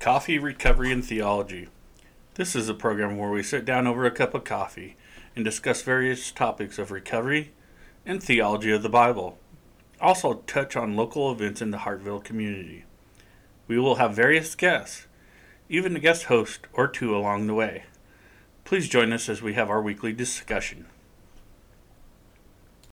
Coffee, Recovery, and Theology. This is a program where we sit down over a cup of coffee and discuss various topics of recovery and theology of the Bible. Also, touch on local events in the Hartville community. We will have various guests, even a guest host or two along the way. Please join us as we have our weekly discussion.